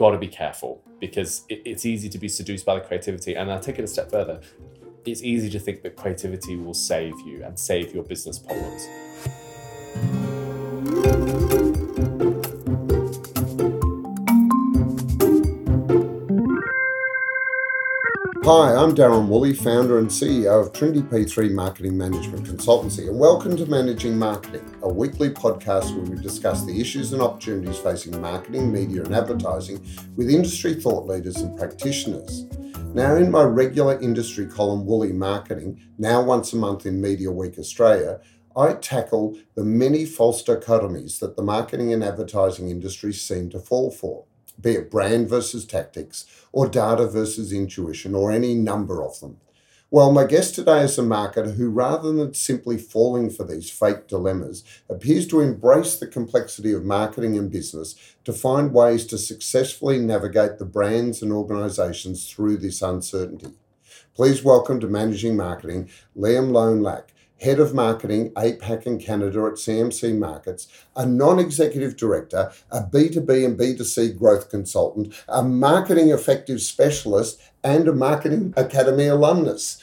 got to be careful because it, it's easy to be seduced by the creativity. And I'll take it a step further. It's easy to think that creativity will save you and save your business problems. Hi, I'm Darren Woolley, founder and CEO of TrinityP3 Marketing Management Consultancy, and welcome to Managing Marketing, a weekly podcast where we discuss the issues and opportunities facing marketing, media, and advertising with industry thought leaders and practitioners. Now, in my regular industry column, Woolley Marketing, now once a month in Media Week Australia, I tackle the many false dichotomies that the marketing and advertising industries seem to fall for be it brand versus tactics, or data versus intuition, or any number of them. Well, my guest today is a marketer who, rather than simply falling for these fake dilemmas, appears to embrace the complexity of marketing and business to find ways to successfully navigate the brands and organisations through this uncertainty. Please welcome to Managing Marketing, Liam Loan-Lack, Head of Marketing, APAC and Canada at CMC Markets, a non executive director, a B2B and B2C growth consultant, a marketing effective specialist, and a Marketing Academy alumnus.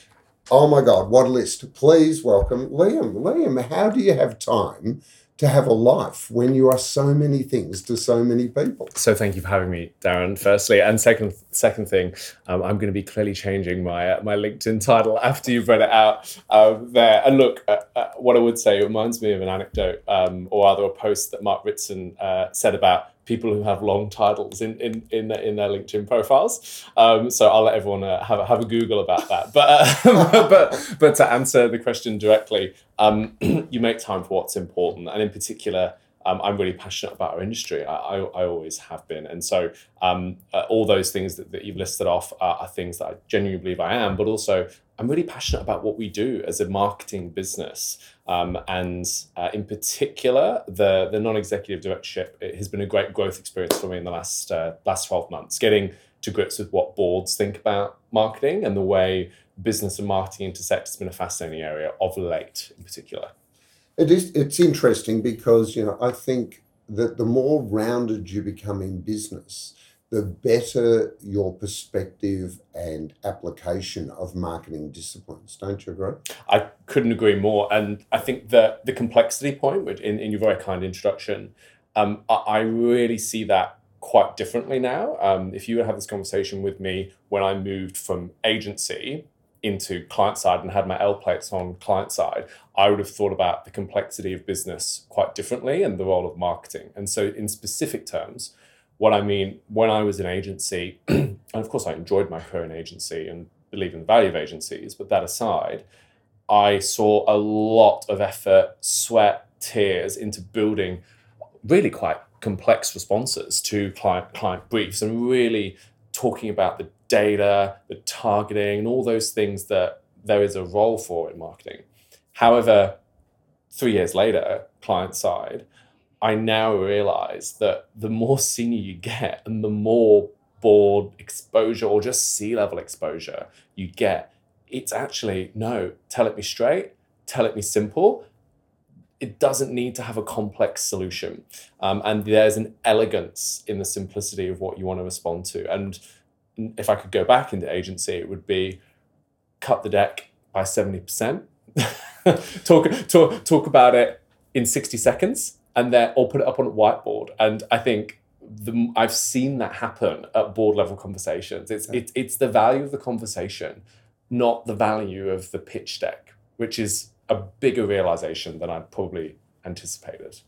Oh my God, what a list. Please welcome Liam. Liam, how do you have time to have a life when you are so many things to so many people. So thank you for having me, Darren. Firstly, and second, second thing, um, I'm going to be clearly changing my uh, my LinkedIn title after you've read it out uh, there. And look, uh, uh, what I would say it reminds me of an anecdote, um, or rather a post that Mark Ritson uh, said about people who have long titles in in in, in their LinkedIn profiles. Um, so I'll let everyone uh, have have a Google about that. But uh, but but to answer the question directly, um, you make time for what's important, and in particular. Um, I'm really passionate about our industry. I, I, I always have been. And so, um, uh, all those things that, that you've listed off are, are, things that I genuinely believe I am, but also I'm really passionate about what we do as a marketing business. Um, and uh, in particular, the, the non executive directorship has been a great growth experience for me in the last, uh, last 12 months, getting to grips with what boards think about marketing and the way business and marketing intersect has been a fascinating area of late in particular. It is, it's interesting because, you know, I think that the more rounded you become in business, the better your perspective and application of marketing disciplines. Don't you agree? I couldn't agree more. And I think that the complexity point, which in, in your very kind introduction, um, I, I really see that quite differently now. Um, if you had this conversation with me when I moved from agency into client side and had my L plates on client side, I would have thought about the complexity of business quite differently and the role of marketing. And so, in specific terms, what I mean, when I was in agency, and of course I enjoyed my career in agency and believe in the value of agencies, but that aside, I saw a lot of effort, sweat, tears into building really quite complex responses to client client briefs and really talking about the data, the targeting, and all those things that there is a role for in marketing. However, three years later, client side, I now realize that the more senior you get and the more board exposure or just C-level exposure you get, it's actually no, tell it me straight, tell it me simple. It doesn't need to have a complex solution. Um, and there's an elegance in the simplicity of what you want to respond to. And if I could go back into agency, it would be cut the deck by 70%, talk, talk, talk about it in 60 seconds and then or put it up on a whiteboard. And I think the, I've seen that happen at board level conversations. It's yeah. it, it's the value of the conversation, not the value of the pitch deck, which is a bigger realization than I'd probably anticipated.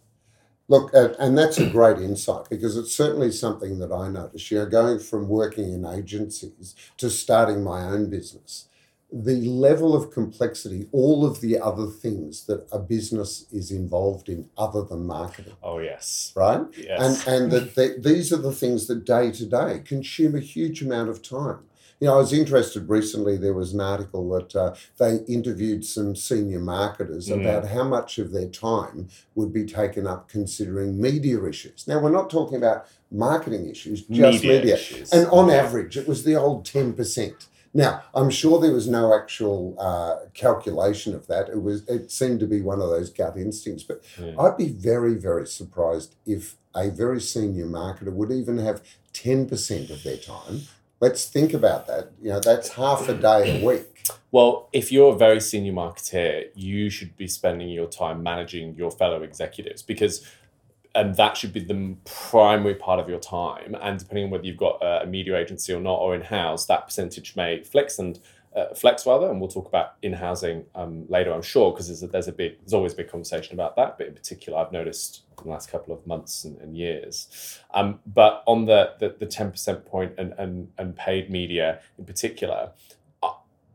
Look, and that's a great insight because it's certainly something that I noticed. You know, going from working in agencies to starting my own business, the level of complexity, all of the other things that a business is involved in other than marketing. Oh, yes. Right? Yes. And, and that they, these are the things that day to day consume a huge amount of time. You know, I was interested recently, there was an article that uh, they interviewed some senior marketers mm. about how much of their time would be taken up considering media issues. Now, we're not talking about marketing issues, just media. media. Issues. And on average, it was the old 10%. Now, I'm sure there was no actual uh, calculation of that. It was. It seemed to be one of those gut instincts. But Yeah. I'd be very, very surprised if a very senior marketer would even have ten percent of their time. Let's think about that. You know, that's half a day a week. Well, if you're a very senior marketeer, you should be spending your time managing your fellow executives because, and that should be the primary part of your time. And depending on whether you've got a media agency or not, or in house, that percentage may flex and uh, flex rather. And we'll talk about in housing um, later, I'm sure, because there's there's a big, there's always a big conversation about that. But in particular, I've noticed in the last couple of months and, and years. Um, but on the the the ten percent point and and and paid media in particular.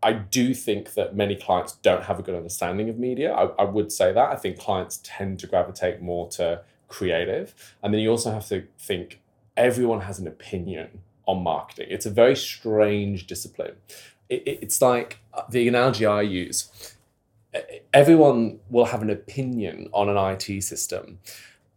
I do think that many clients don't have a good understanding of media. I, I would say that. I think clients tend to gravitate more to creative. And then you also have to think everyone has an opinion on marketing. It's a very strange discipline. It, it- it's like uh, the analogy I use everyone will have an opinion on an IT system.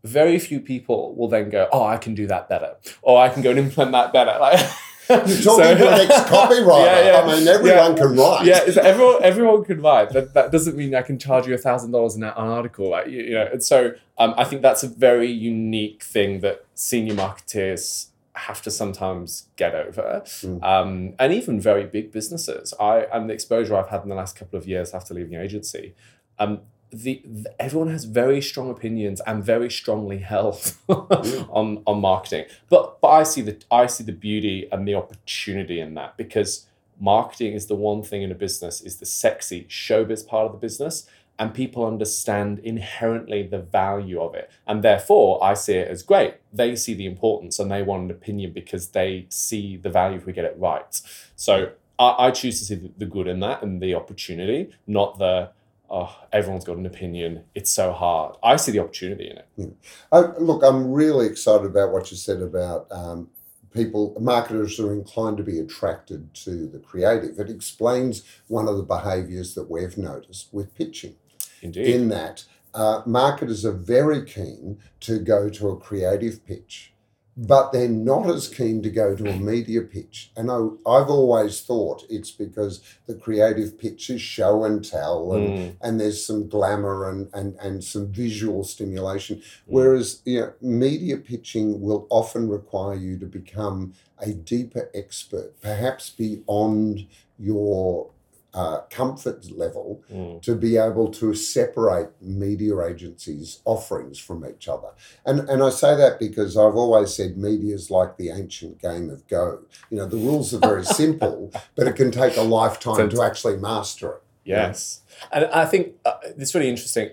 Very few people will then go, Oh, I can do that better, or I can go and implement that better. Like, You're talking to an ex-copywriter. Yeah, yeah. I mean, everyone can write. yeah, it's, everyone everyone can write. That that doesn't mean I can charge you a thousand dollars an article. Like, you, you know, and so um, I think that's a very unique thing that senior marketeers have to sometimes get over, Mm. um, and even very big businesses. I and the exposure I've had in the last couple of years after leaving the agency. Um, the, the everyone has very strong opinions and very strongly held mm. on on marketing. But but I see the I see the beauty and the opportunity in that because marketing is the one thing in a business is the sexy showbiz part of the business and people understand inherently the value of it. And therefore i see it as great. They see the importance and they want an opinion because they see the value if we get it right. So i, I choose to see the, the good in that and the opportunity not the oh everyone's got an opinion. It's so hard. I see the opportunity in it. Uh, look, I'm really excited about what you said about um, people, marketers are inclined to be attracted to the creative. It explains one of the behaviours that we've noticed with pitching, indeed. In that uh, marketers are very keen to go to a creative pitch, but they're not as keen to go to a media pitch. And I, I've always thought it's because the creative pitch is show and tell and Mm, and there's some glamour and, and, and some visual stimulation. Whereas you know, media pitching will often require you to become a deeper expert, perhaps beyond your uh, comfort level, mm. to be able to separate media agencies' offerings from each other. And, and I say that because I've always said media is like the ancient game of Go. You know, the rules are very simple, but it can take a lifetime to actually master it. Yes, and I think uh, it's really interesting.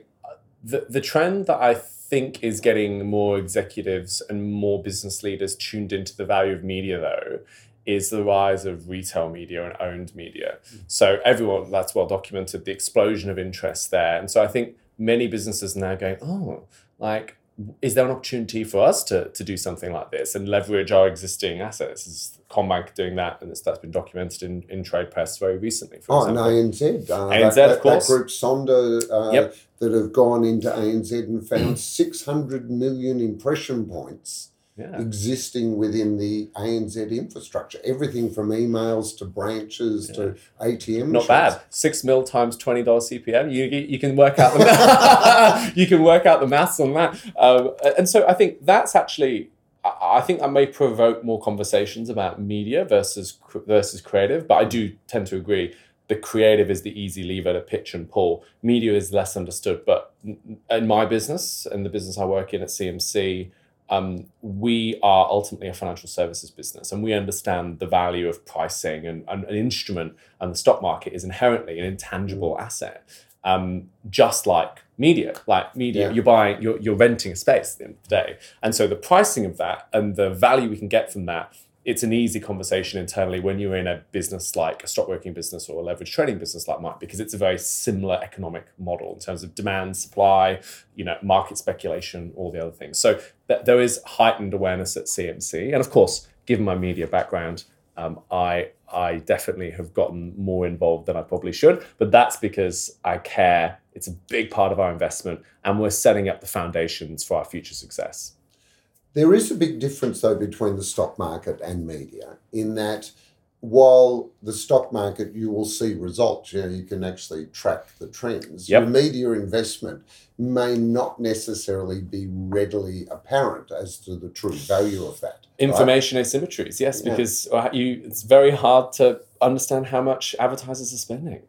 The the trend that I think is getting more executives and more business leaders tuned into the value of media, though, is the rise of retail media and owned media. So everyone that's well documented the explosion of interest there, and so I think many businesses are now going, oh, like. Is there an opportunity for us to, to do something like this and leverage our existing assets? Is CommBank doing that? And it's, that's been documented in, in trade press very recently. For Oh, and example. ANZ. Uh, ANZ, that, of course. That group Sonda uh, Yep. that have gone into ANZ and found 600 million impression points Yeah. existing within the ANZ infrastructure. Everything from emails to branches to ATM. Not bad. Six mil times twenty dollars CPM. You you can work out the you can work out the maths on that. Um, and so I think that's actually I I think that may provoke more conversations about media versus versus creative. But I do tend to agree. The creative is the easy lever to pitch and pull. Media is less understood. But in my business and the business I work in at CMC, um, we are ultimately a financial services business and we understand the value of pricing and, and an instrument and the stock market is inherently an intangible asset. Um, just like media like media Yeah. you're buying you're, you're renting a space at the end of the day. And so the pricing of that and the value we can get from that it's an easy conversation internally when you're in a business like a stockbroking business or a leverage trading business like mine because it's a very similar economic model in terms of demand supply you know market speculation all the other things so th- there is heightened awareness at cmc and of course given my media background um, I I definitely have gotten more involved than I probably should, but that's because I care. It's a big part of our investment, and we're setting up the foundations for our future success. There is a big difference, though, between the stock market and media in that while the stock market, you will see results. You know, you can actually track the trends. Yep. Your media investment may not necessarily be readily apparent as to the true value of that. right? Information asymmetries, yes, Yeah. because uh, you it's very hard to understand how much advertisers are spending.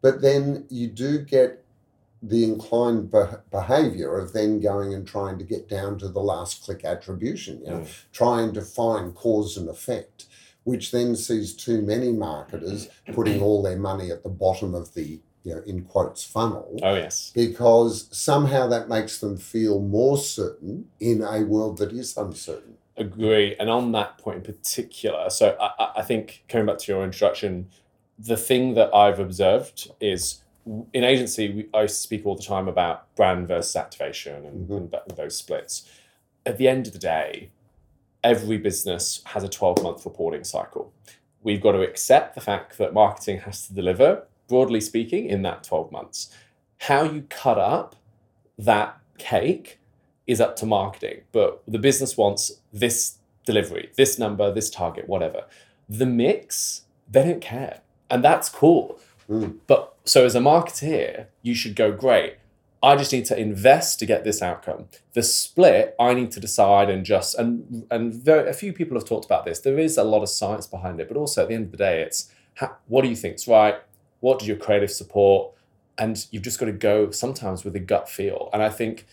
But then you do get the inclined beh behavior of then going and trying to get down to the last click attribution, you know, Mm. trying to find cause and effect, which then sees too many marketers putting all their money at the bottom of the, you know, in quotes, funnel. Oh yes. Because somehow that makes them feel more certain in a world that is uncertain. Agree. And on that point in particular, so I, I- think coming back to your introduction, the thing that I've observed is in agency, we, I speak all the time about brand versus activation and, Mhm. and th- those splits. At the end of the day, every business has a 12 month reporting cycle. We've got to accept the fact that marketing has to deliver, broadly speaking, in that 12 months. How you cut up that cake is up to marketing, but the business wants this delivery, this number, this target, whatever. The mix, they don't care. And that's cool. Mm. But so as a marketeer, you should go, great. I just need to invest to get this outcome. The split, I need to decide and just and and very, a few people have talked about this. There is a lot of science behind it, but also at the end of the day, it's ha, what do you think's right? What does your creative support? And you've just got to go sometimes with a gut feel. And I think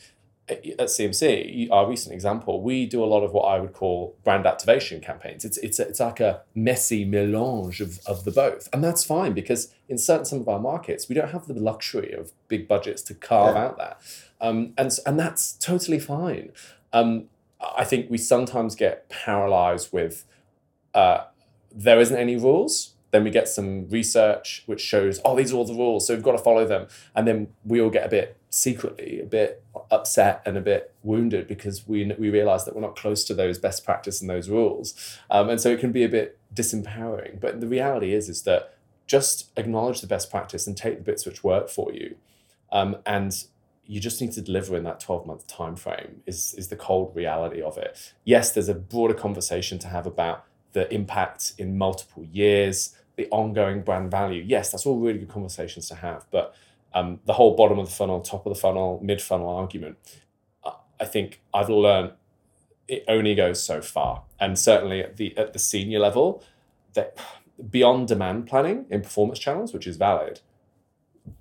at CMC, our recent example, we do a lot of what I would call brand activation campaigns. It's it's it's like a messy melange of, of the both, and that's fine because in certain some of our markets, we don't have the luxury of big budgets to carve Yeah. out that, um, and and that's totally fine. Um, I think we sometimes get paralyzed with uh, there isn't any rules. Then we get some research which shows, oh, these are all the rules, so we've got to follow them. And then we all get a bit secretly a bit upset and a bit wounded because we we realize that we're not close to those best practice and those rules, um, and so it can be a bit disempowering. But the reality is is that just acknowledge the best practice and take the bits which work for you, um, and you just need to deliver in that 12 month time frame is is the cold reality of it. Yes there's a broader conversation to have about the impact in multiple years the ongoing brand value. Yes that's all really good conversations to have but um, the whole bottom of the funnel top of the funnel mid funnel argument I- think i've learned it only goes so far and certainly at the at the senior level that beyond demand planning in performance channels which is valid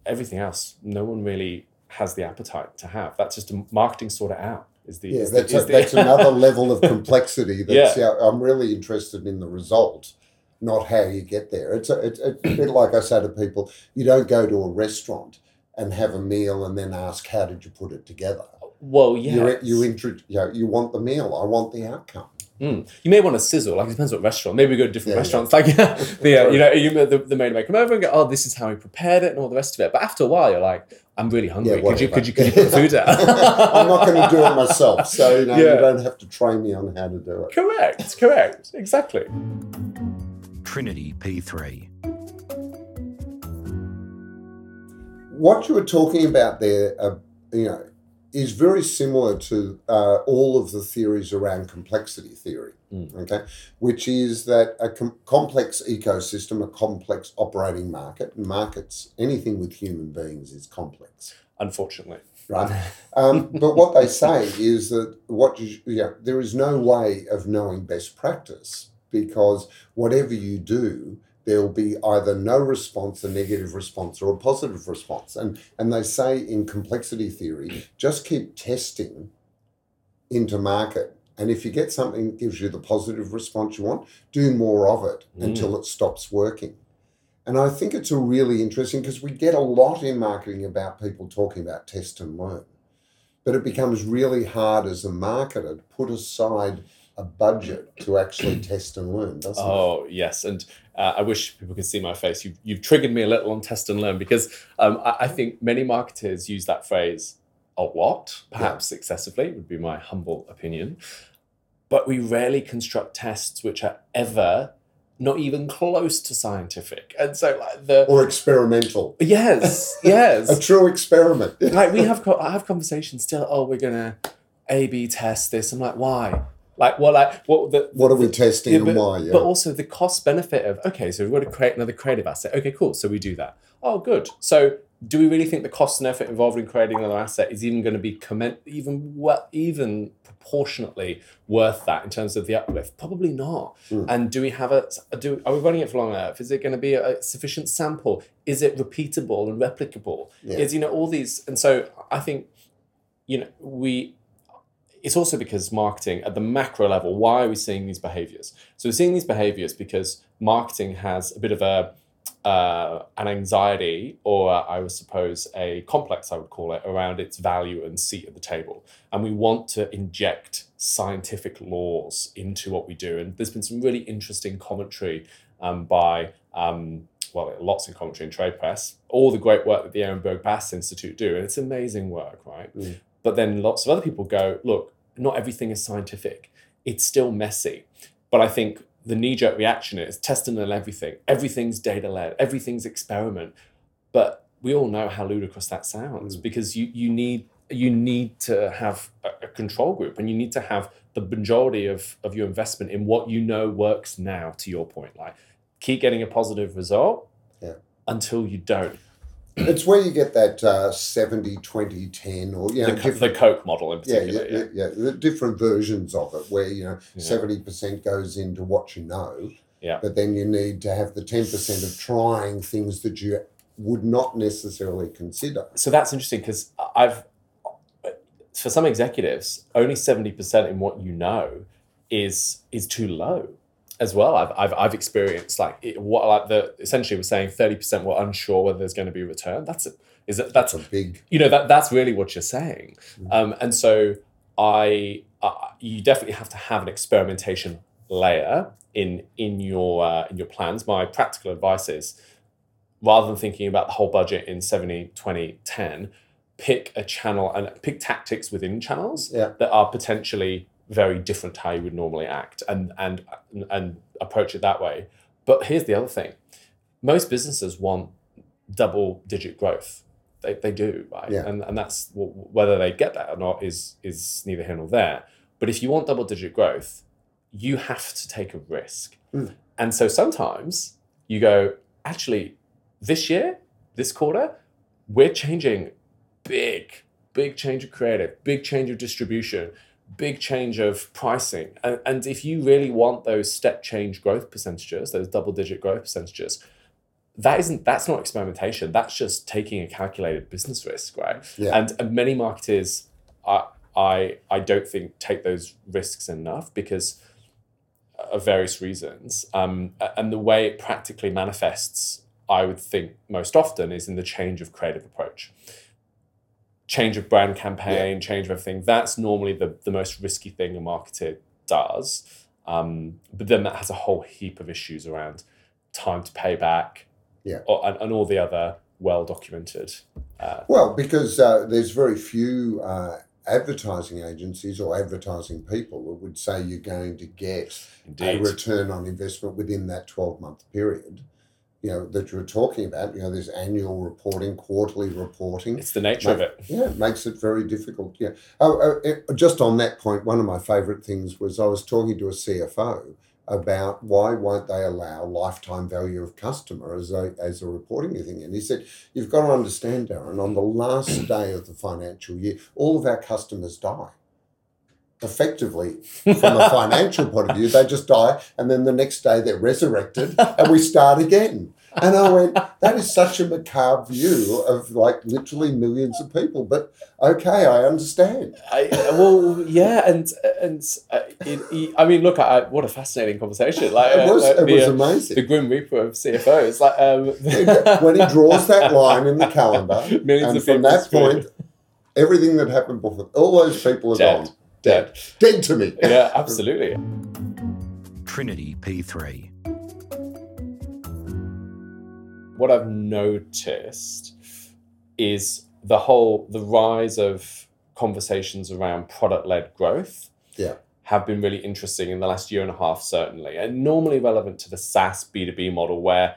everything else no one really has the appetite to have that's just a marketing sort of out is the Yeah, is that's, a, the- that's another level of complexity. That's, Yeah. yeah. I'm really interested in the result, not how you get there. It's a, it's a bit like I say to people you don't go to a restaurant and have a meal and then ask, how did you put it together? well yeah You, you, intro, you, know, you want the meal, I want the outcome. Mm. You may want to sizzle, like it depends what restaurant. Maybe we go to different Yeah, restaurants. Like the, uh, you know, you the, the maid may come over and go, "Oh, this is how we prepared it," and all the rest of it. But after a while, you're like, "I'm really hungry. could you could you could you put food down?" I'm not going to do it myself, so you know Yeah. you don't have to train me on how to do it. correct, correct, exactly. TrinityP3. What you were talking about there, uh, you know, is very similar to uh, all of the theories around complexity theory. Mm. Okay, which is that a com- complex ecosystem, a complex operating market, markets, anything with human beings is complex, Unfortunately, right? Um, but what they say is that what you, know, there is no way of knowing best practice because whatever you do, there will be either no response, a negative response, or a positive response. And and they say in complexity theory, just keep testing into market. And if you get something that gives you the positive response you want, do more of it Mm. until it stops working. And I think it's a really interesting because we get a lot in marketing about people talking about test and learn. But it becomes really hard as a marketer to put aside a budget to actually test and learn, doesn't it? Oh yes, and uh, I wish people could see my face. You've, you've triggered me a little on test and learn because um, I, I think many marketers use that phrase a lot, perhaps excessively, would be my humble opinion. But we rarely construct tests which are ever not even close to scientific, and so like the Or experimental. yes, yes. A true experiment. like we have I have conversations still. Oh, we're gonna A/B test this. I'm like, why? Like, well, like, what the What are we testing yeah, and but, why? Yeah. but also the cost benefit of okay, so we've got to create another creative asset. Okay, cool. So we do that. Oh, good. So do we really think the cost and effort involved in creating another asset is even going to be comment even what even proportionately worth that in terms of the uplift? Probably not. Mm. And do we have a do are we running it for long enough? Is it going to be a sufficient sample? Is it repeatable and replicable? Yeah. Is you know all these and so I think you know we it's also because marketing at the macro level why are we seeing these behaviors so we're seeing these behaviors because marketing has a bit of a uh, an anxiety or i would suppose a complex i would call it around its value and seat at the table and we want to inject scientific laws into what we do and there's been some really interesting commentary um, by um, well, lots of commentary in trade press, all the great work that the Ehrenberg Bass Institute do, and it's amazing work, right? Mm. But then lots of other people go, look, not everything is scientific. It's still messy. But I think the knee jerk reaction is testing on everything. Everything's data led, everything's experiment. But we all know how ludicrous that sounds Mm. because you, you need you need to have a, a control group and you need to have the majority of, of your investment in what you know works now, to your point. Like keep getting a positive result Yeah. until you don't. It's where you get that uh, 70, 20, 10, or, you know, the, the Coke model in yeah, particular. yeah, yeah, yeah, the different versions of it where, you know, Yeah. 70% goes into what you know. Yeah. But then you need to have the 10% of trying things that you would not necessarily consider. so that's interesting because I've for some executives only seventy percent in what you know is is too low as well. I've I've, I've experienced like it, what like the essentially we're saying thirty percent we're unsure whether there's going to be a return. That's a, is that that's That's a big, you know that that's really what you're saying Mm. um, and so i uh, you definitely have to have an experimentation layer in in your uh, in your plans my practical advice is rather than thinking about the whole budget in 70 20 10 pick a channel and pick tactics within channels Yeah. that are potentially very different how you would normally act and and and approach it that way. But here's the other thing. Most businesses want double digit growth. They, they do right? Yeah. and and that's whether they get that or not is is neither here nor there. But if you want double digit growth you have to take a risk. Mm. and so sometimes you go actually this year this quarter we're changing big big change of creative big change of distribution big change of pricing. And, and if you really want those step change growth percentages those double digit growth percentages that isn't that's not experimentation. That's just taking a calculated business risk right? Yeah. and, and many marketers I, I i don't think take those risks enough because of various reasons. Um, and the way it practically manifests i would think most often is in the change of creative approach change of brand campaign change of everything that's normally the, the most risky thing a marketer does um, but then that has a whole heap of issues around time to pay back Yeah. or, and, and all the other well documented uh, Well, because uh, there's very few uh, advertising agencies or advertising people that would say you're going to get a return on investment within that 12 month period. You know that you're talking about. You know, this annual reporting, quarterly reporting. it's the nature of it Yeah, it makes it very difficult. Yeah. Oh, uh, uh, just on that point, one of my favourite things was I was talking to a CFO about why won't they allow lifetime value of customer as a as a reporting thing, and he said you've got to understand, Darren, on the last day of the financial year, all of our customers die. Effectively, from a financial point of view, they just die, and then the next day they're resurrected, and we start again. And I went, that is such a macabre view of like literally millions of people. But okay, I understand. I, well, yeah, and and uh, it, it- I mean, look, I, what a fascinating conversation! Like It was, uh, it the, was uh, amazing. the grim reaper of CFOs. Like um, when he draws that line in the calendar, millions and from that point, everything that happened before, all those people are Dead. gone. Dead. Dead to me. Yeah, absolutely. TrinityP3. What I've noticed is the whole the rise of conversations around product led growth. Yeah. have been really interesting in the last year and a half, certainly, and normally relevant to the SaaS B2B model where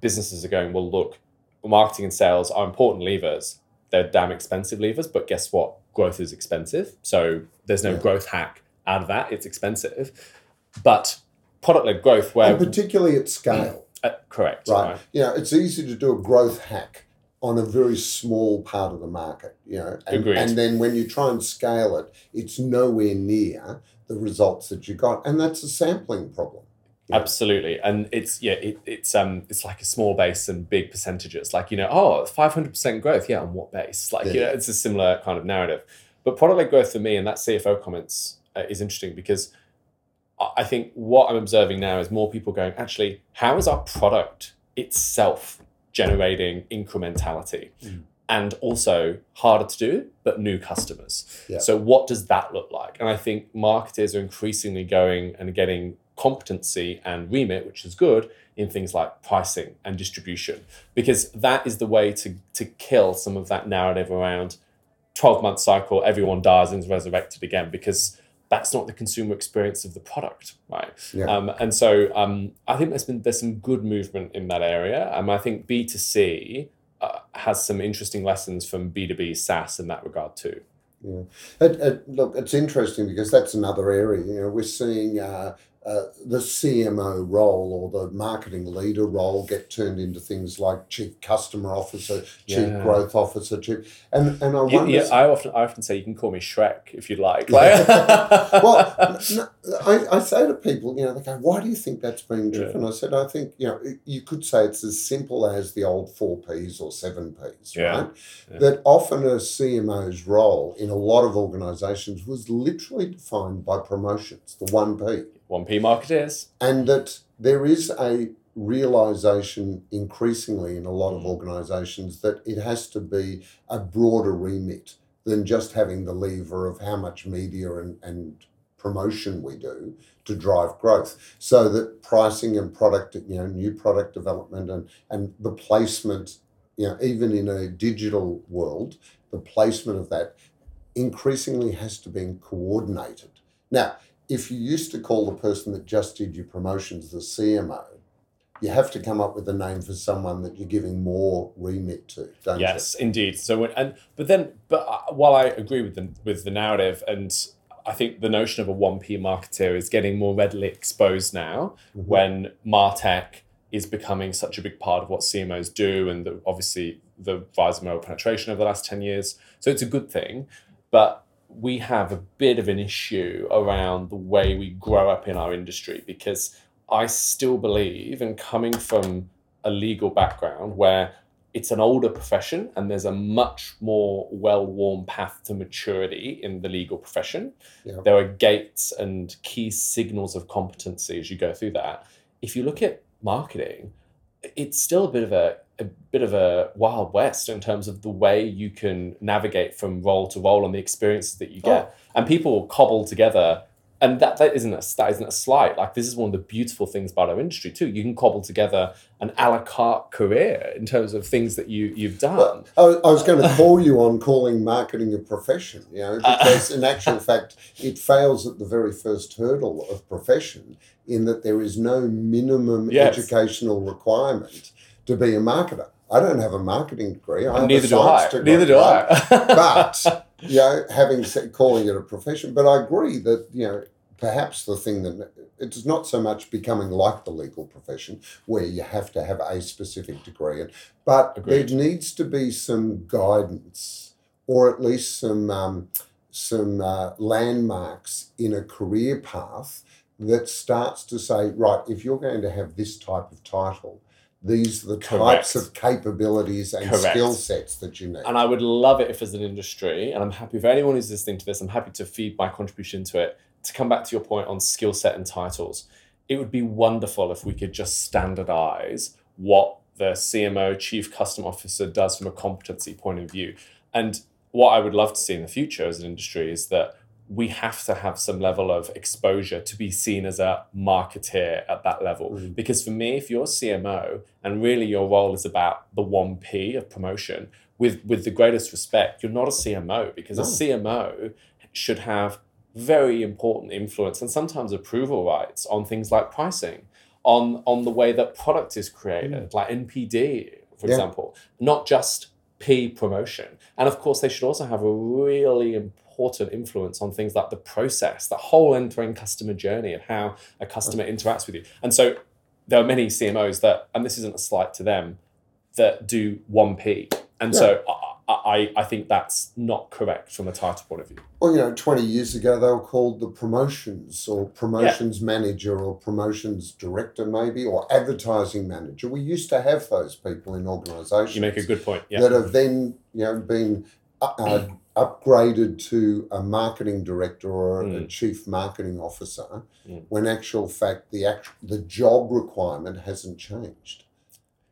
businesses are going, well, look, marketing and sales are important levers. They're damn expensive levers, but guess what? Growth is expensive. So there's no Yeah. growth hack out of that. It's expensive, but product led growth where and particularly at scale. uh, correct Right. You know, it's easy to do a growth hack on a very small part of the market, you know. And, Agreed. and then when you try and scale it, it's nowhere near the results that you got. And that's a sampling problem. Yeah. Absolutely, and it's yeah, it, it's um, it's like a small base and big percentages. Like you know, oh, five hundred percent growth. Yeah, on what base? Like you Yeah. know, it's a similar kind of narrative. But product led growth for me and that CFO comments uh, is interesting because I I think what I'm observing now is more people going, actually, how is our product itself generating incrementality? Mm. And also harder to do, but new customers. Yeah. So, what does that look like? And I think marketers are increasingly going and getting competency and remit, which is good, in things like pricing and distribution, because that is the way to, to kill some of that narrative around 12 month cycle, everyone dies and is resurrected again, because that's not the consumer experience of the product, right? Yeah. Um, and so um, I think there's been there's some good movement in that area. Um, I think B2C uh, has some interesting lessons from B2B SaaS in that regard too. Yeah. It, it, look, it's interesting because that's another area. You know, we're seeing uh, uh, the CMO role or the marketing leader role get turned into things like chief customer officer, chief Yeah. growth officer, chief, and and I You- wonder. yeah, I often I often say you can call me Shrek if you'd like. Like- well, I, I say to people, you know, they go, why do you think that's being Yeah. driven? I said, I think, you know, you could say it's as simple as the old four Ps or seven Ps, Yeah. right? Yeah. That often a CMO's role in a lot of organizations was literally defined by promotions, the one P. One P marketeers. And that there is a realization increasingly in a lot of Mm. organizations that it has to be a broader remit than just having the lever of how much media and, and promotion we do to drive growth. So that pricing and product, you know, new product development and, and the placement, you know, even in a digital world, the placement of that increasingly has to be coordinated. Now, if you used to call the person that just did your promotions the CMO, you have to come up with a name for someone that you're giving more remit to, don't Yes, indeed. So when, and but then but uh, while I agree with the with the narrative and I think the notion of a one P marketer is getting more readily exposed now you? Mhm. when Martech is becoming such a big part of what CMOs do, and the, obviously the rise mobile penetration over the last ten years. So it's a good thing, but we have a bit of an issue around the way we grow up in our industry because I still believe, and coming from a legal background where it's an older profession and there's a much more well-worn path to maturity in the legal profession. Yeah. There are gates and key signals of competency as you go through that. If you look at marketing, it's still a bit of a, a bit of a wild west in terms of the way you can navigate from role to role and the experiences that you get. Oh. And people will cobble together and that, that isn't a that isn't a slight. Like this is one of the beautiful things about our industry too. You can cobble together an a la carte career in terms of things that you you've done. Well, I, I was going to call you on calling marketing a profession, you know, because in actual fact, it fails at the very first hurdle of profession in that there is no minimum Yes. educational requirement to be a marketer. I don't have a marketing degree. I have Neither a do I. degree, Neither do? I. but you know, having said calling it a profession, but I agree that you know perhaps the thing that it's not so much becoming like the legal profession where you have to have a specific degree, and but Agreed. there needs to be some guidance or at least some um, some uh, landmarks in a career path that starts to say, right, if you're going to have this type of title. These are the types Correct. of capabilities and Correct. skill sets that you need. And I would love it if, as an industry, and I'm happy if anyone who's listening to this, I'm happy to feed my contribution to it. To come back to your point on skill set and titles, it would be wonderful if we could just standardize what the CMO, Chief Customer Officer, does from a competency point of view. And what I would love to see in the future as an industry is that we have to have some level of exposure to be seen as a marketeer at that level. Mhm. Because for me, if you're CMO and really your role is about the 1P of promotion, with, with the greatest respect, you're not a CMO because a CMO should have very important influence and sometimes approval rights on things like pricing, on, on the way that product is created, like NPD, for Yeah. example, not just P promotion. And of course, they should also have a really important important influence on things like the process, the whole end-to-end customer journey, and how a customer interacts with you. And so there are many CMOs that, and this isn't a slight to them, that do one P. And so I, I, I think that's not correct from a title point of view. Well, you know, 20 years ago, they were called the promotions or promotions manager or promotions director, maybe, or advertising manager. We used to have those people in organisations You make a good point. Yeah. that have then, you know, been uh, uh, upgraded to a marketing director or a Mm. chief marketing officer, Mm. when actual fact the act, the job requirement hasn't changed.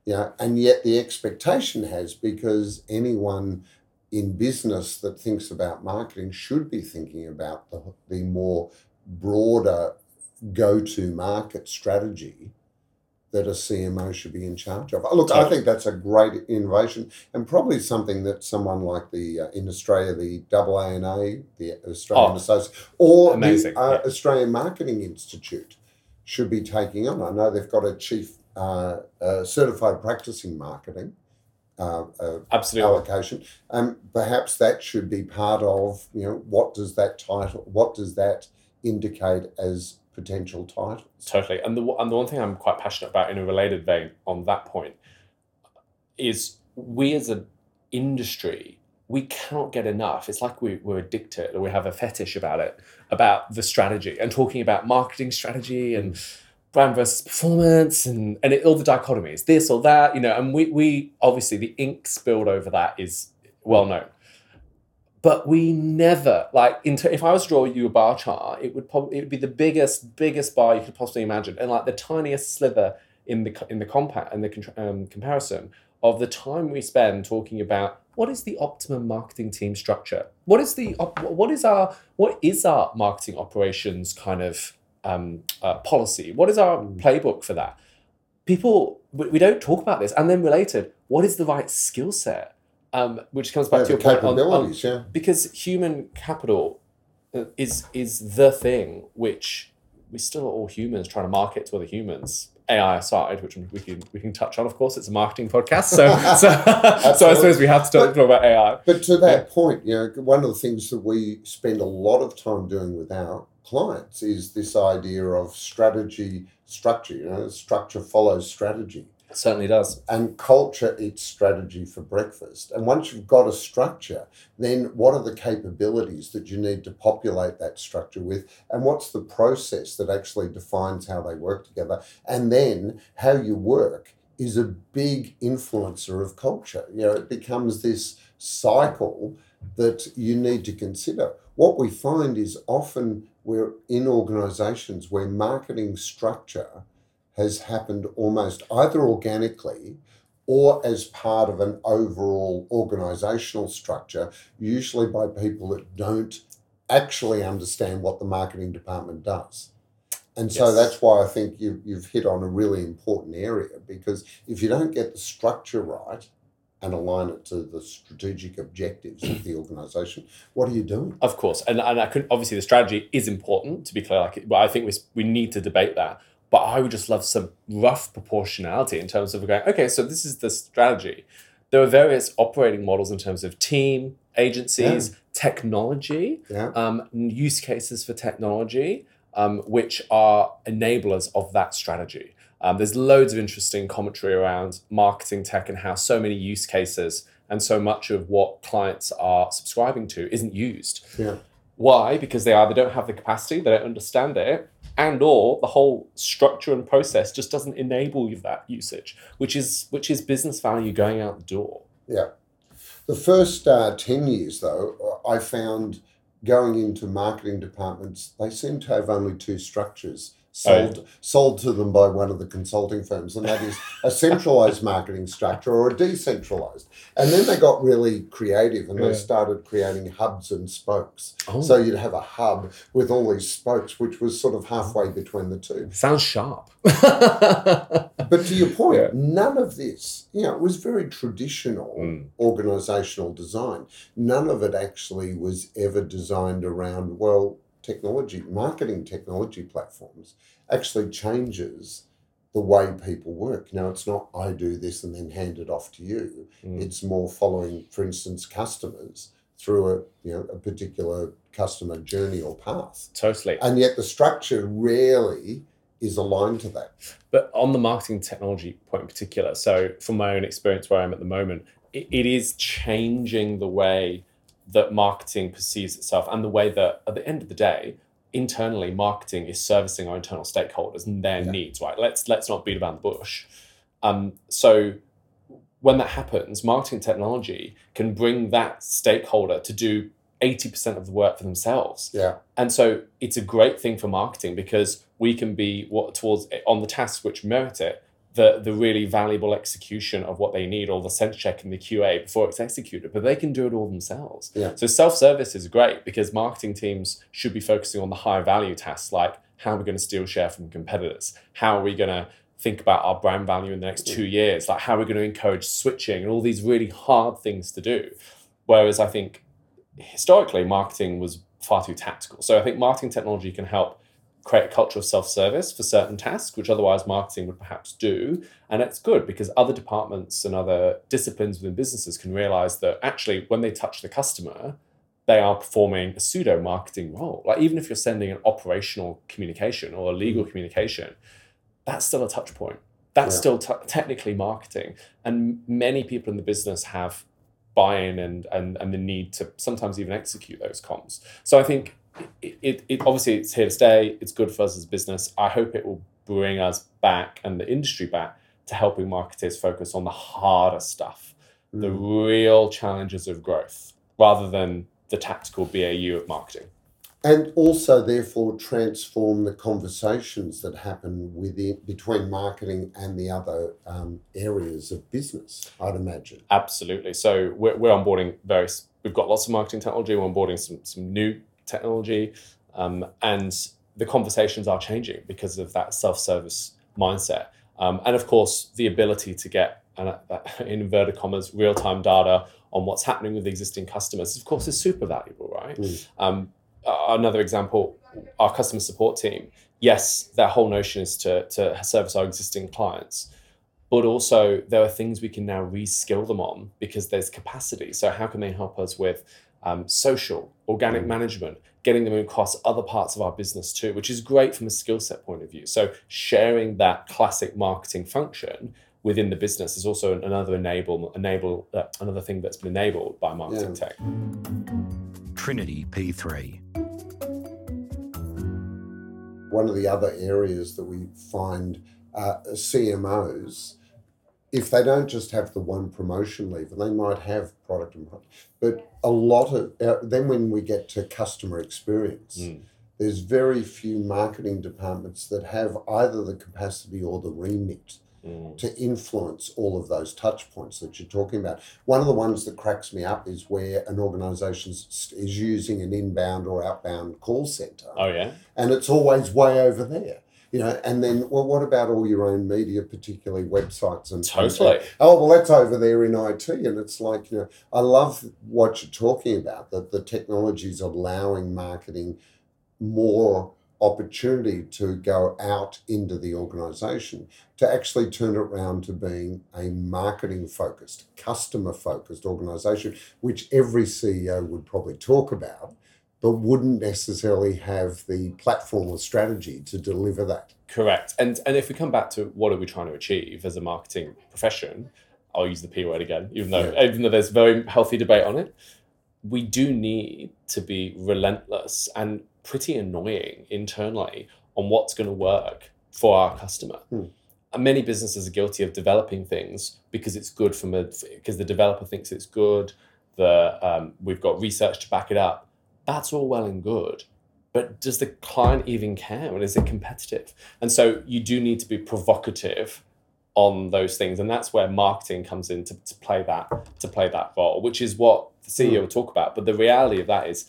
Yeah, and yet the expectation has because anyone in business that thinks about marketing should be thinking about the, the more broader go to market strategy that a CMO should be in charge of. Look, I think that's a great innovation and probably something that someone like the uh, in Australia, the AANA, the Australian Oh, Association, or amazing, the uh, yeah. Australian Marketing Institute should be taking on. I know they've got a chief uh, uh, certified practicing marketing uh, uh, Absolutely. allocation. Um, perhaps that should be part of you know what does that title, what does that indicate as potential titles? Totally. And the and the one thing I'm quite passionate about in a related vein on that point is we as an industry we cannot get enough. It's like we, we're addicted or we have a fetish about it, about the strategy and talking about marketing strategy and brand versus performance and, and it, all the dichotomies, this or that, you know, and we, we obviously the ink spilled over that is well known. But we never like if I was to draw you a bar chart, it would probably it would be the biggest biggest bar you could possibly imagine, and like the tiniest sliver in the in the compa in the um, comparison of the time we spend talking about what is the optimum marketing team structure, what is the op- what is our what is our marketing operations kind of um, uh, policy, what is our playbook for that? People we don't talk about this, and then related, what is the right skill set? Um, which comes back Yeah, to your point on- on, capabilities, yeah. because human capital uh, is is the thing which we still are all humans trying to market to other humans. AI aside, which we can we can touch on, of course, it's a marketing podcast, so so, so I suppose we have to talk, talk about AI. But to that point, you know, one of the things that we spend a lot of time doing with our clients is this idea of strategy structure. You know, structure follows strategy. Certainly does. and culture eats strategy for breakfast. And once you've got a structure, then what are the capabilities that you need to populate that structure with? And what's the process that actually defines how they work together? And then how you work is a big influencer of culture. You know, it becomes this cycle that you need to consider. What we find is often we're in organizations where marketing structure has happened almost either organically or as part of an overall organizational structure, usually by people that don't actually understand what the marketing department does. And so Yes. that's why I think you, you've hit on a really important area because if you don't get the structure right and align it to the strategic objectives of the organization, what are you doing? Of course, and and I could obviously the strategy is important to be clear. Like, but I think we we need to debate that. But I would just love some rough proportionality in terms of going. Okay, so this is the strategy. There are various operating models in terms of team, agencies, technology, Yeah. um, use cases for technology, um, which are enablers of that strategy. Um, there's loads of interesting commentary around marketing tech and how so many use cases and so much of what clients are subscribing to isn't used. Yeah. Why? Because they either don't have the capacity, they don't understand it, and or the whole structure and process just doesn't enable you that usage, which is which is business value going out the door. Yeah. The first uh, 10 years, though, I found going into marketing departments, they seem to have only two structures Oh, sold, sold to them by one of the consulting firms, and that is a centralized marketing structure or a decentralized. And then they got really creative and Yeah. they started creating hubs and spokes. Oh. So you'd have a hub with all these spokes, which was sort of halfway between the two. Sounds sharp. But to your point, Yeah. none of this, you know, it was very traditional Mm. organizational design. None of it actually was ever designed around, well, technology, marketing technology platforms actually changes the way people work. Now, it's not I do this and then hand it off to you. Mm. It's more following, for instance, customers through a you know a particular customer journey or path. Totally. And yet the structure rarely is aligned to that. But on the marketing technology point in particular, so from my own experience where I'm at the moment, it, it is changing the way that marketing perceives itself and the way that at the end of the day, internally marketing is servicing our internal stakeholders and their Yeah. needs, right? Let's let's not beat around the bush. Um, so when that happens, marketing technology can bring that stakeholder to do 80% of the work for themselves. Yeah. And so it's a great thing for marketing because we can be what towards on the tasks which merit it, the the really valuable execution of what they need, or the sense check and the QA before it's executed. But they can do it all themselves. Yeah. So self-service is great because marketing teams should be focusing on the higher value tasks like how are we going to steal share from competitors? How are we going to think about our brand value in the next two mm. years? Like how are we going to encourage switching and all these really hard things to do? Whereas I think historically marketing was far too tactical. So I think marketing technology can help create a culture of self-service for certain tasks which otherwise marketing would perhaps do. And it's good because other departments and other disciplines within businesses can realize that actually when they touch the customer they are performing a pseudo marketing role. Like even if you're sending an operational communication or a legal mm-hmm. communication that's still a touch point. That's Yeah. still t- technically marketing. And many people in the business have buy-in and, and and the need to sometimes even execute those comms. So i think it, it, it obviously it's here to stay. It's good for us as a business. I hope it will bring us back and the industry back to helping marketers focus on the harder stuff the Mm. real challenges of growth rather than the tactical bau of marketing. And also therefore transform the conversations that happen within between marketing and the other um, areas of business i'd imagine. Absolutely. So we're, we're onboarding various, we've got lots of marketing technology, we're onboarding some, some new technology, um, and the conversations are changing because of that self service mindset. Um, and of course, the ability to get, uh, in inverted commas, real time data on what's happening with existing customers, of course, is super valuable, right? Mm. Um, another example, our customer support team, yes, their whole notion is to, to service our existing clients but also there are things we can now reskill them on because there's capacity. So how can they help us with um, social, organic Mm. management, getting them across other parts of our business too, which is great from a skill set point of view. So sharing that classic marketing function within the business is also another enable enable uh, another thing that's been enabled by marketing Yeah. tech. TrinityP3. one of the other areas that we find uh, CMOs, if they don't just have the one promotion lever, they might have product and product. But a lot of, uh, then when we get to customer experience, Mm. there's very few marketing departments that have either the capacity or the remit Mm. to influence all of those touch points that you're talking about. One of the ones that cracks me up is where an organization is is using an inbound or outbound call center Oh yeah, and it's always way over there. You know, and then well, what about all your own media, particularly websites and Totally. Oh well, that's over there in IT, and it's like you know, I love what you're talking about. That the technology is allowing marketing more opportunity to go out into the organization to actually turn it around to being a marketing focused, customer focused organization, which every CEO would probably talk about, but wouldn't necessarily have the platform or strategy to deliver that. Correct. And and if we come back to what are we trying to achieve as a marketing profession, I'll use the P word again, even though Yeah. even though there's very healthy debate on it. We do need to be relentless and pretty annoying internally on what's going to work for our customer. Hmm. Many businesses are guilty of developing things because it's good from a because the developer thinks it's good. The um, we've got research to back it up. That's all well and good, but does the client even care? And is it competitive? And so you do need to be provocative on those things, and that's where marketing comes in to, to play that to play that role, which is what the hmm. CEO will talk about. But the reality of that is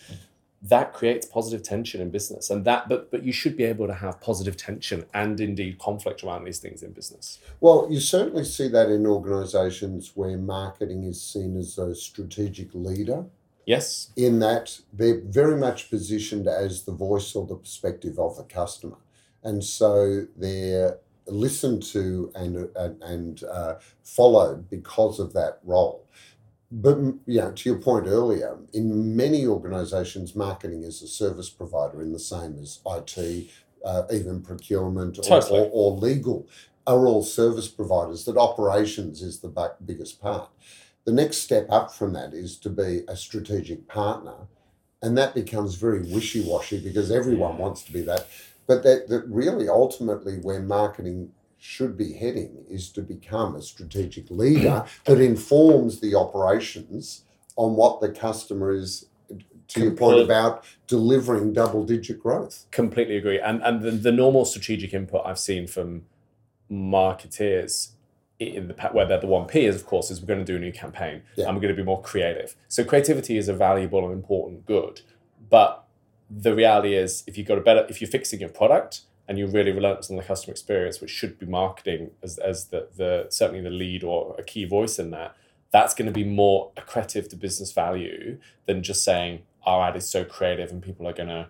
that creates positive tension in business, and that but but you should be able to have positive tension and indeed conflict around these things in business. Well, you certainly see that in organizations where marketing is seen as a strategic leader. Yes, in that they're very much positioned as the voice or the perspective of the customer. And so they're listened to and, and, and uh, followed because of that role. But mm, yeah, to your point earlier, in many organisations, marketing is a service provider in the same as IT, uh, even procurement or, Totally. or, or legal are all service providers. That operations is the biggest part. The next step up from that is to be a strategic partner, and that becomes very wishy washy because everyone wants to be that. But that, that really ultimately where marketing should be heading is to become a strategic leader that informs the operations on what the customer is to your point about delivering double digit growth. Completely agree. And and the, the normal strategic input I've seen from marketeers in the where they're the one P is of course is we're going to do a new campaign Yeah. and we're going to be more creative. So creativity is a valuable and important good, but the reality is if you've got a better if you're fixing your product and you're really relentless on the customer experience, which should be marketing as, as the, the certainly the lead or a key voice in that, that's going to be more accretive to business value than just saying our ad is so creative and people are going to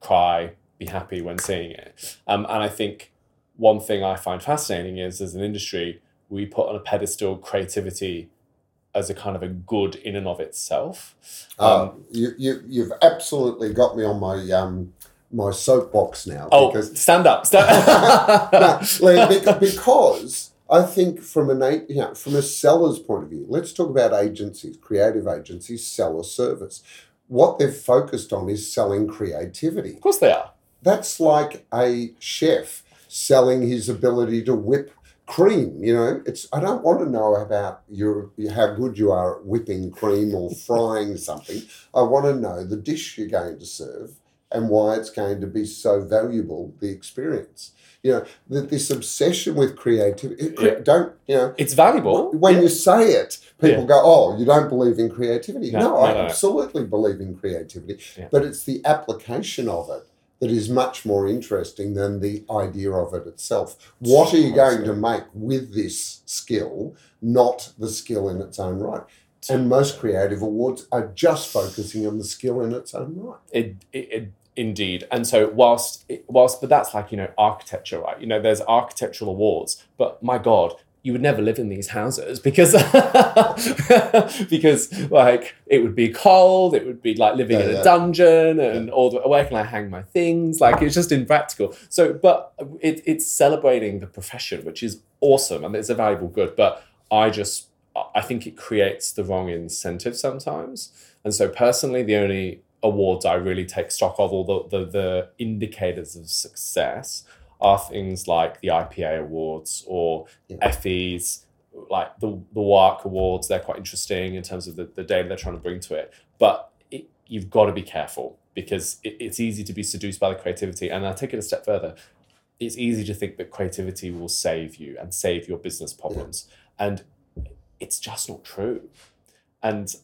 cry, be happy when seeing it. Um, and I think one thing I find fascinating is as an industry, we put on a pedestal creativity as a kind of a good in and of itself. Um, Um, you, you, you've absolutely got me on my um, my soapbox now. oh, because stand up, stand no, because I think from an a- you know, from a seller's point of view, let's talk about agencies, creative agencies sell a service. What they've focused on is selling creativity. of course they are. That's like a chef selling his ability to whip cream. You know, it's I don't want to know about your how good you are at whipping cream or frying something. I want to know the dish you're going to serve and why it's going to be so valuable. The experience. You know, that this obsession with creativity. Yeah. Don't you know? It's valuable. When Yeah. you say it, people Yeah. go, "Oh, you don't believe in creativity." No, No, no, I no, absolutely believe in creativity, but it's the application of it that is much more interesting than the idea of it itself. What are you going to make with this skill, not the skill in its own right? And most creative awards are just focusing on the skill in its own right. It, it, it indeed, and so whilst whilst, but that's like you know architecture, right? You know, there's architectural awards, but my God, you would never live in these houses because because like it would be cold, it would be like living Yeah, in a yeah. dungeon, and all the where can I hang my things? Like it's just impractical. So, but it, it's celebrating the profession, which is awesome, and it's a valuable good. But I just I think it creates the wrong incentive sometimes. And so personally, the only awards I really take stock of, all the, the, the indicators of success, are things like the IPA awards or Yeah. Effies, like the, the WARC awards. They're quite interesting in terms of the, the data they're trying to bring to it. But it, you've got to be careful because it, it's easy to be seduced by the creativity. And I'll take it a step further. It's easy to think that creativity will save you and save your business problems. And it's just not true. And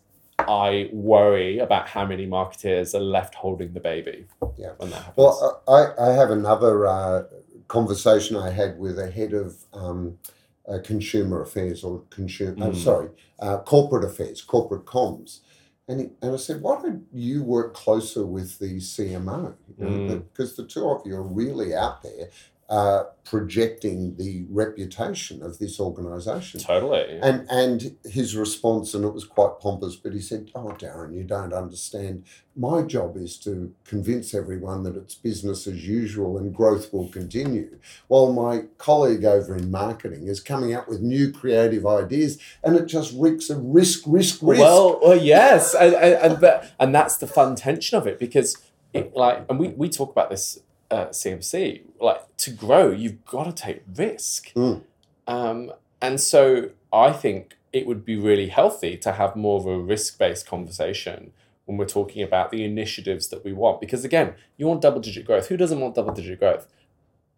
I worry about how many marketeers are left holding the baby Yeah. when that happens. Well, I, I have another uh, conversation I had with a head of um, uh, consumer affairs or consumer, uh, Mm. sorry, uh, corporate affairs, corporate comms. And, he, and I said, why don't you work closer with the CMO? You know, Mm. Because the two of you are really out there uh, projecting the reputation of this organisation. totally. And and his response, and it was quite pompous, but he said, "Oh, Darren, you don't understand. My job is to convince everyone that it's business as usual and growth will continue, while my colleague over in marketing is coming up with new creative ideas, and it just reeks of risk, risk, risk." Well, well, yes, and and and, and that's the fun tension of it because, it, like, and we we talk about this uh, CMC. Like to grow, you've got to take risk, Mm. um, and so I think it would be really healthy to have more of a risk based conversation when we're talking about the initiatives that we want. Because again, you want double digit growth. Who doesn't want double digit growth?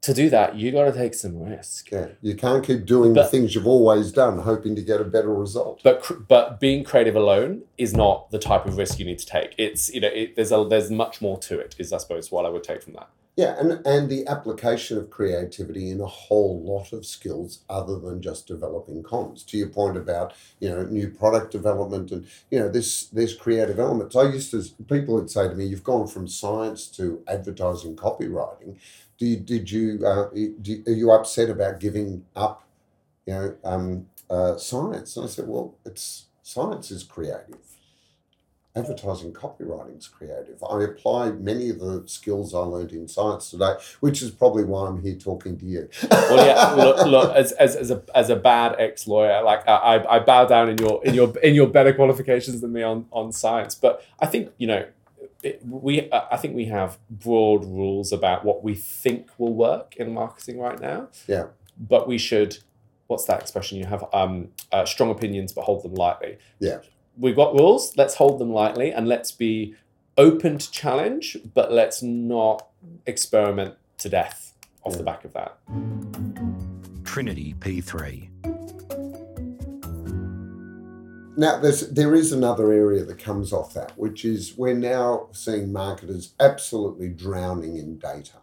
To do that, you got to take some risk. yeah, you can't keep doing the things you've always done, hoping to get a better result. but but being creative alone is not the type of risk you need to take. It's you know it, there's a there's much more to it. Is I suppose what I would take from that. Yeah, and, and the application of creativity in a whole lot of skills other than just developing comms. To your point about, you know, new product development and, you know, this there's creative elements. I used to people would say to me, You've gone from science to advertising copywriting. Do you, did you uh, do, are you upset about giving up, you know, um, uh, science? And I said, Well, it's Science is creative. Advertising copywriting is creative. I apply many of the skills I learned in science today, which is probably why I'm here talking to you. well, yeah. Look, look as, as, as a as a bad ex lawyer, like I, I bow down in your in your in your better qualifications than me on on science. But I think you know, it, we I think we have broad rules about what we think will work in marketing right now. Yeah. But we should. What's that expression? You have um, uh, strong opinions, but hold them lightly. Yeah. We've got rules. Let's hold them lightly, and let's be open to challenge, but let's not experiment to death off the back of that. TrinityP3. Now, there's there is another area that comes off that, which is we're now seeing marketers absolutely drowning in data.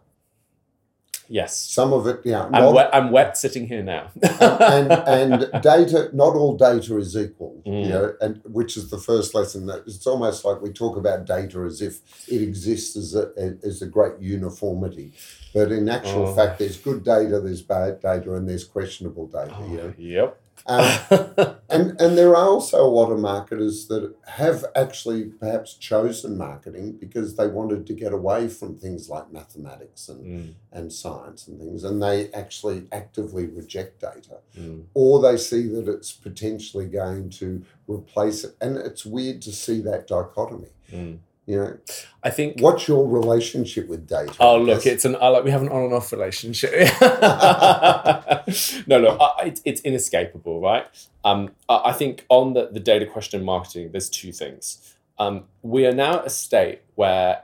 Yes. Some of it, yeah, I'm not- wet, I'm wet sitting here now. and and data not all data is equal you Mm. know and which is the first lesson that it's almost like we talk about data as if it exists as a as a great uniformity but in actual Oh. fact there's good data there's bad data and there's questionable data you know? yep. Um, and and there are also a lot of marketers that have actually perhaps chosen marketing because they wanted to get away from things like mathematics and Mm, and science and things, and they actually actively reject data, mm. or they see that it's potentially going to replace it. And it's weird to see that dichotomy. Mm. You know, I think. what's your relationship with data? Oh look, it's an uh, like we have an on and off relationship. no, no, uh, it, it's inescapable, right? Um, I I think on the, the data question in marketing, there's two things. Um, we are now at a state where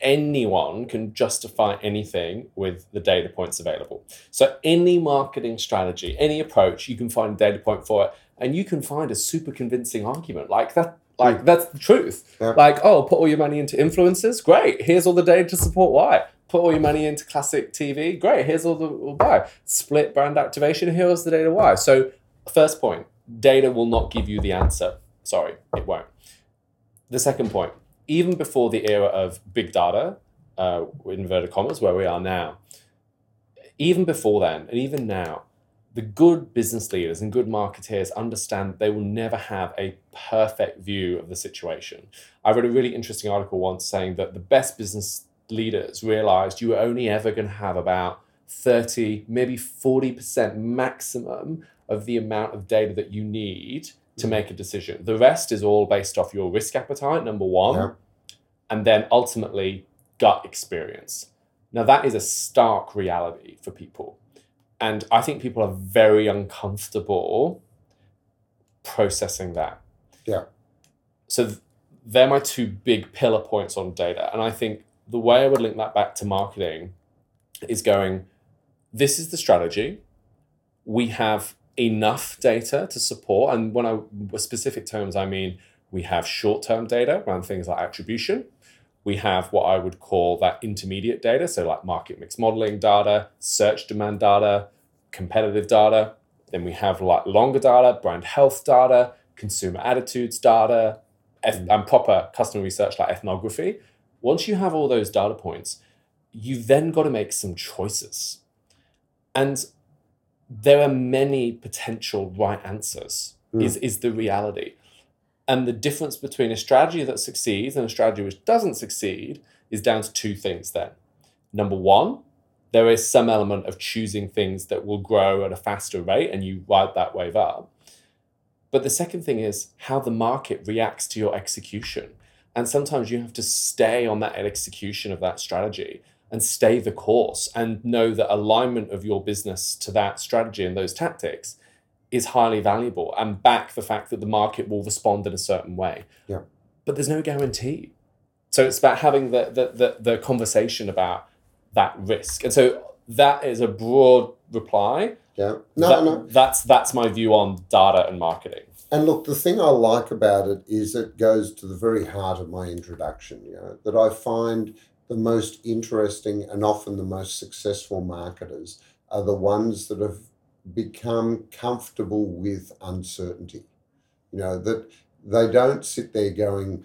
anyone can justify anything with the data points available. So any marketing strategy, any approach, you can find a data point for it, and you can find a super convincing argument like that. Like that's the truth. Yeah. Like, oh, put all your money into influencers. Great. Here's all the data to support why. Put all your money into classic TV. Great. Here's all the why. Split brand activation. Here's the data why. So, first point, data will not give you the answer. Sorry, it won't. The second point, even before the era of big data, uh, inverted commas, where we are now, even before then, and even now, the good business leaders and good marketeers understand they will never have a perfect view of the situation. I read a really interesting article once saying that the best business leaders realized you were only ever going to have about 30, maybe 40% maximum of the amount of data that you need to mm. make a decision. The rest is all based off your risk appetite, number one, Yeah. and then ultimately gut experience. Now, that is a stark reality for people. And I think people are very uncomfortable processing that. Yeah. So th- they're my two big pillar points on data. And I think the way I would link that back to marketing is going, this is the strategy. We have enough data to support. And when I with specific terms, I mean we have short-term data around things like attribution. We have what I would call that intermediate data, so like market mix modeling data, search demand data, competitive data. Then we have like longer data, brand health data, consumer attitudes data, eth- and proper customer research like ethnography. Once you have all those data points, you've then got to make some choices. And there are many potential right answers, Mm. is, is the reality. And the difference between a strategy that succeeds and a strategy which doesn't succeed is down to two things then. Number one, there is some element of choosing things that will grow at a faster rate and you ride that wave up. But the second thing is how the market reacts to your execution. And sometimes you have to stay on that execution of that strategy and stay the course and know that alignment of your business to that strategy and those tactics is highly valuable and back the fact that the market will respond in a certain way. Yeah. But there's no guarantee. So it's about having the the, the, the conversation about that risk. And so that is a broad reply. Yeah. No, That- no. That's that's my view on data and marketing. And look, the thing I like about it is it goes to the very heart of my introduction, you know, that I find the most interesting and often the most successful marketers are the ones that have become comfortable with uncertainty. You know, that they don't sit there going,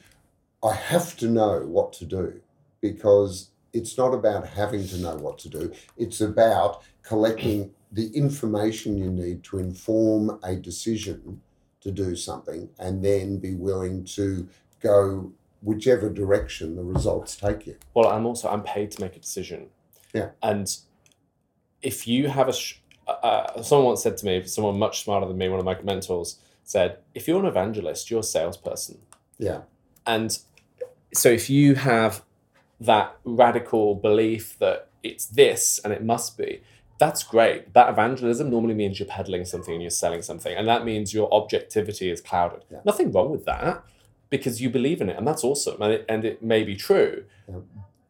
I have to know what to do because it's not about having to know what to do. It's about collecting the information you need to inform a decision to do something and then be willing to go whichever direction the results take you. Well, I'm also I'm paid to make a decision. Yeah. And if you have a, sh- uh, uh, someone once said to me, someone much smarter than me, one of my mentors said, if you're an evangelist, you're a salesperson. Yeah. And so if you have that radical belief that it's this and it must be, that's great. That evangelism normally means you're peddling something and you're selling something. And that means your objectivity is clouded. Yeah. Nothing wrong with that because you believe in it and that's awesome. And it, and it may be true. Yeah.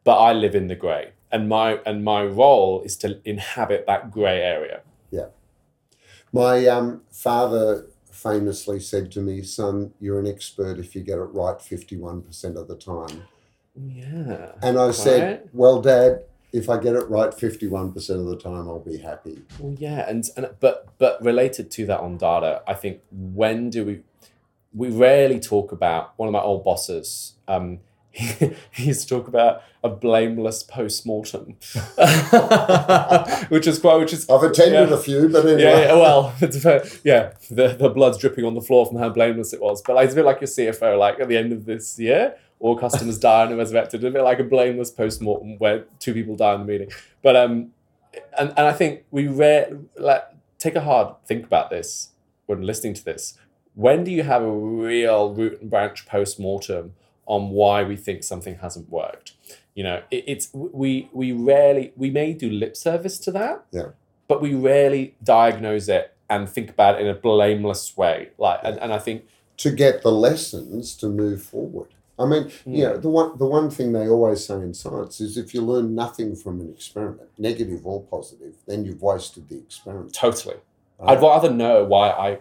But I live in the grey. And my and my role is to inhabit that grey area. My um, father famously said to me, son, you're an expert if you get it right 51% of the time. Yeah. And I said, well, dad, if I get it right 51% of the time, I'll be happy. Well, yeah, and, and but but related to that on data, I think when do we we rarely talk about one of my old bosses. Um, he, he used to talk about a blameless post mortem, which is quite which is I've attended Yeah. a few, but anyway. yeah, yeah, well, fair. yeah, the, the blood's dripping on the floor from how blameless it was. But like, it's a bit like your CFO, like at the end of this year, all customers die and are resurrected. A bit like a blameless post mortem where two people die in the meeting. But um, and and I think we rare like take a hard think about this when listening to this. When do you have a real root and branch post mortem on why we think something hasn't worked? You know, it, it's we we rarely we may do lip service to that, yeah. but we rarely diagnose it and think about it in a blameless way. Like, and, and I think to get the lessons to move forward. I mean, you know, the one the one thing they always say in science is if you learn nothing from an experiment, negative or positive, then you've wasted the experiment. totally? I'd rather know why I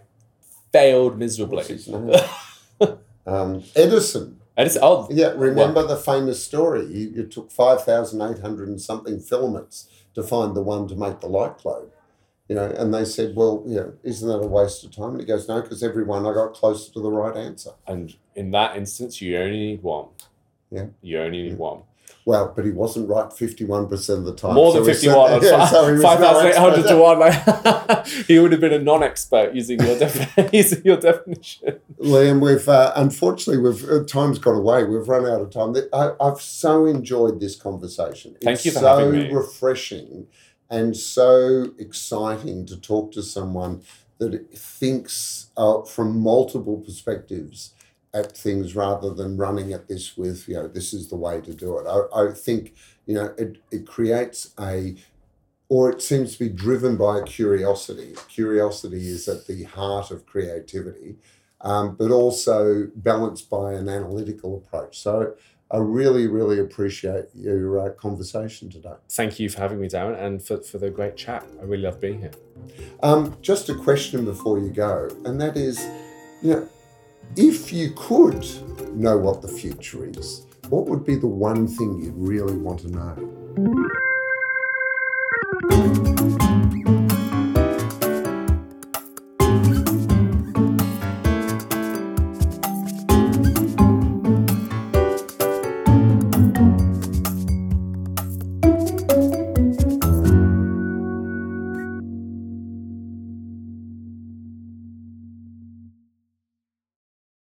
failed miserably. What's his name? um, Edison. It's oh Yeah, remember the famous story? You, you took five thousand eight hundred and something filaments to find the one to make the light globe. You know, and they said, "Well, you know, isn't that a waste of time?" And he goes, "No, because everyone I got closer to the right answer." and in that instance, you only need one. Yeah. You only need mm. one. Well, but he wasn't right fifty-one percent of the time. More than So he 51 on yeah, so he was no 5,800 to 1. Like, he would have been a non expert using your, defi- using your definition. Liam, we've uh, unfortunately we've uh, time's got away. We've run out of time. I, I've so enjoyed this conversation. Thank it's you for so having me. refreshing and so exciting to talk to someone that thinks uh, from multiple perspectives at things rather than running at this with you know this is the way to do it. I, I think you know it it creates a or it seems to be driven by a curiosity. Curiosity is at the heart of creativity, um, but also balanced by an analytical approach. So I really, really appreciate your uh, conversation today. Thank you for having me, Darren, and for, for the great chat. I really love being here. Um, just a question before you go, and that is, you know, if you could know what the future is, what would be the one thing you'd really want to know?